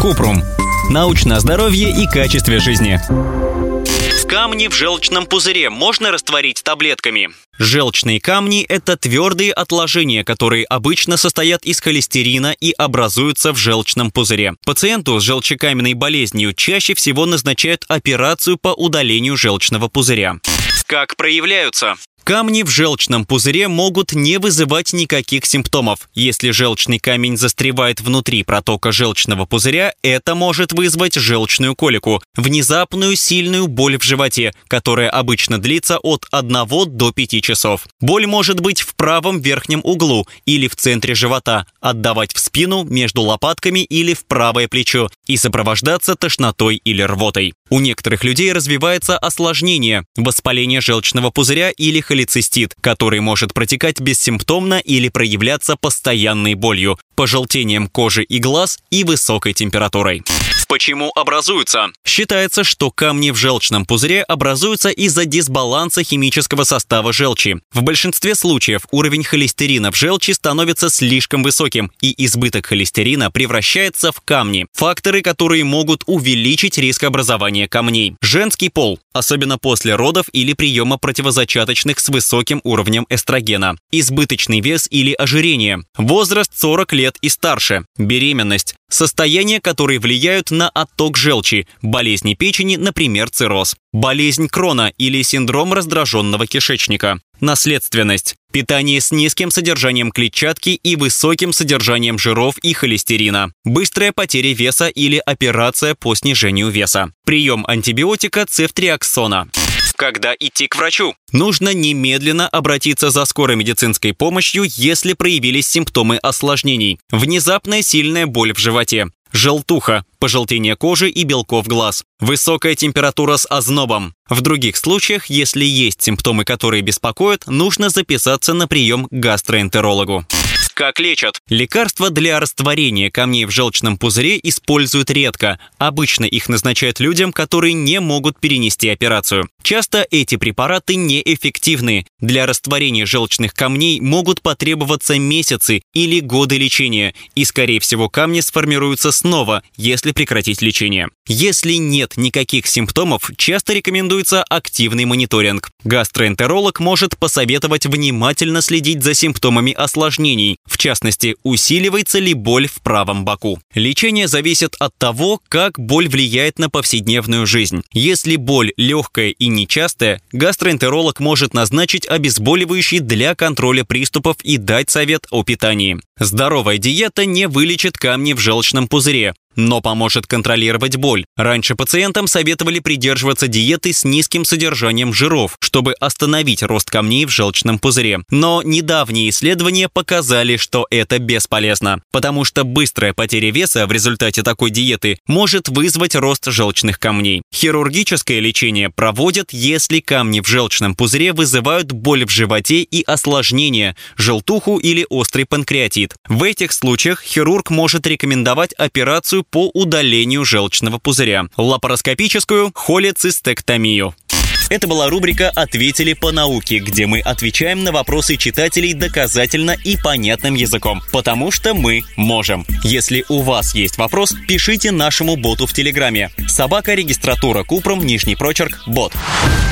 Купрум. Научное здоровье и качестве жизни. Камни в желчном пузыре можно растворить таблетками. Желчные камни – это твердые отложения, которые обычно состоят из холестерина и образуются в желчном пузыре. Пациенту с желчекаменной болезнью чаще всего назначают операцию по удалению желчного пузыря. Как проявляются? Камни в желчном пузыре могут не вызывать никаких симптомов. Если желчный камень застревает внутри протока желчного пузыря, это может вызвать желчную колику, внезапную сильную боль в животе, которая обычно длится от 1 до 5 часов. Боль может быть в правом верхнем углу или в центре живота, отдавать в спину, между лопатками или в правое плечо и сопровождаться тошнотой или рвотой. У некоторых людей развивается осложнение – воспаление желчного пузыря или холецистит, который может протекать бессимптомно или проявляться постоянной болью, пожелтением кожи и глаз и высокой температурой. Почему образуются? Считается, что камни в желчном пузыре образуются из-за дисбаланса химического состава желчи. В большинстве случаев уровень холестерина в желчи становится слишком высоким, и избыток холестерина превращается в камни. Факторы, которые могут увеличить риск образования камней. Женский пол, особенно после родов или приема противозачаточных с высоким уровнем эстрогена. Избыточный вес или ожирение. Возраст 40 лет и старше. Беременность. Состояния, которые влияют на отток желчи, болезни печени, например, цирроз. Болезнь Крона или синдром раздраженного кишечника. Наследственность. Питание с низким содержанием клетчатки и высоким содержанием жиров и холестерина. Быстрая потеря веса или операция по снижению веса. Прием антибиотика цефтриаксона. Когда идти к врачу? Нужно немедленно обратиться за скорой медицинской помощью, если проявились симптомы осложнений. Внезапная сильная боль в животе, желтуха, пожелтение кожи и белков глаз, высокая температура с ознобом. В других случаях, если есть симптомы, которые беспокоят, нужно записаться на прием к гастроэнтерологу. Как лечат? Лекарства для растворения камней в желчном пузыре используют редко. Обычно их назначают людям, которые не могут перенести операцию. Часто эти препараты неэффективны. Для растворения желчных камней могут потребоваться месяцы или годы лечения, и, скорее всего, камни сформируются снова, если прекратить лечение. Если нет никаких симптомов, часто рекомендуется активный мониторинг. Гастроэнтеролог может посоветовать внимательно следить за симптомами осложнений, в частности, усиливается ли боль в правом боку. Лечение зависит от того, как боль влияет на повседневную жизнь. Если боль легкая и нечастая, гастроэнтеролог может назначить обезболивающий для контроля приступов и дать совет о питании. Здоровая диета не вылечит камни в желчном пузыре, но поможет контролировать боль. Раньше пациентам советовали придерживаться диеты с низким содержанием жиров, чтобы остановить рост камней в желчном пузыре. Но недавние исследования показали, что это бесполезно, потому что быстрая потеря веса в результате такой диеты может вызвать рост желчных камней. Хирургическое лечение проводят, если камни в желчном пузыре вызывают боль в животе и осложнения, желтуху или острый панкреатит. В этих случаях хирург может рекомендовать операцию по удалению желчного пузыря, лапароскопическую холецистектомию. Это была рубрика «Ответили по науке», где мы отвечаем на вопросы читателей доказательно и понятным языком, потому что мы можем. Если у вас есть вопрос, пишите нашему боту в Телеграме. Собака регистратура Купром, нижний прочерк, бот.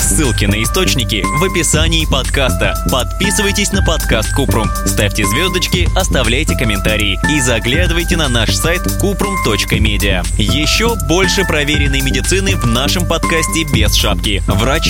Ссылки на источники в описании подкаста. Подписывайтесь на подкаст Купрум, ставьте звездочки, оставляйте комментарии и заглядывайте на наш сайт kuprum.media. Еще больше проверенной медицины в нашем подкасте без шапки. Врач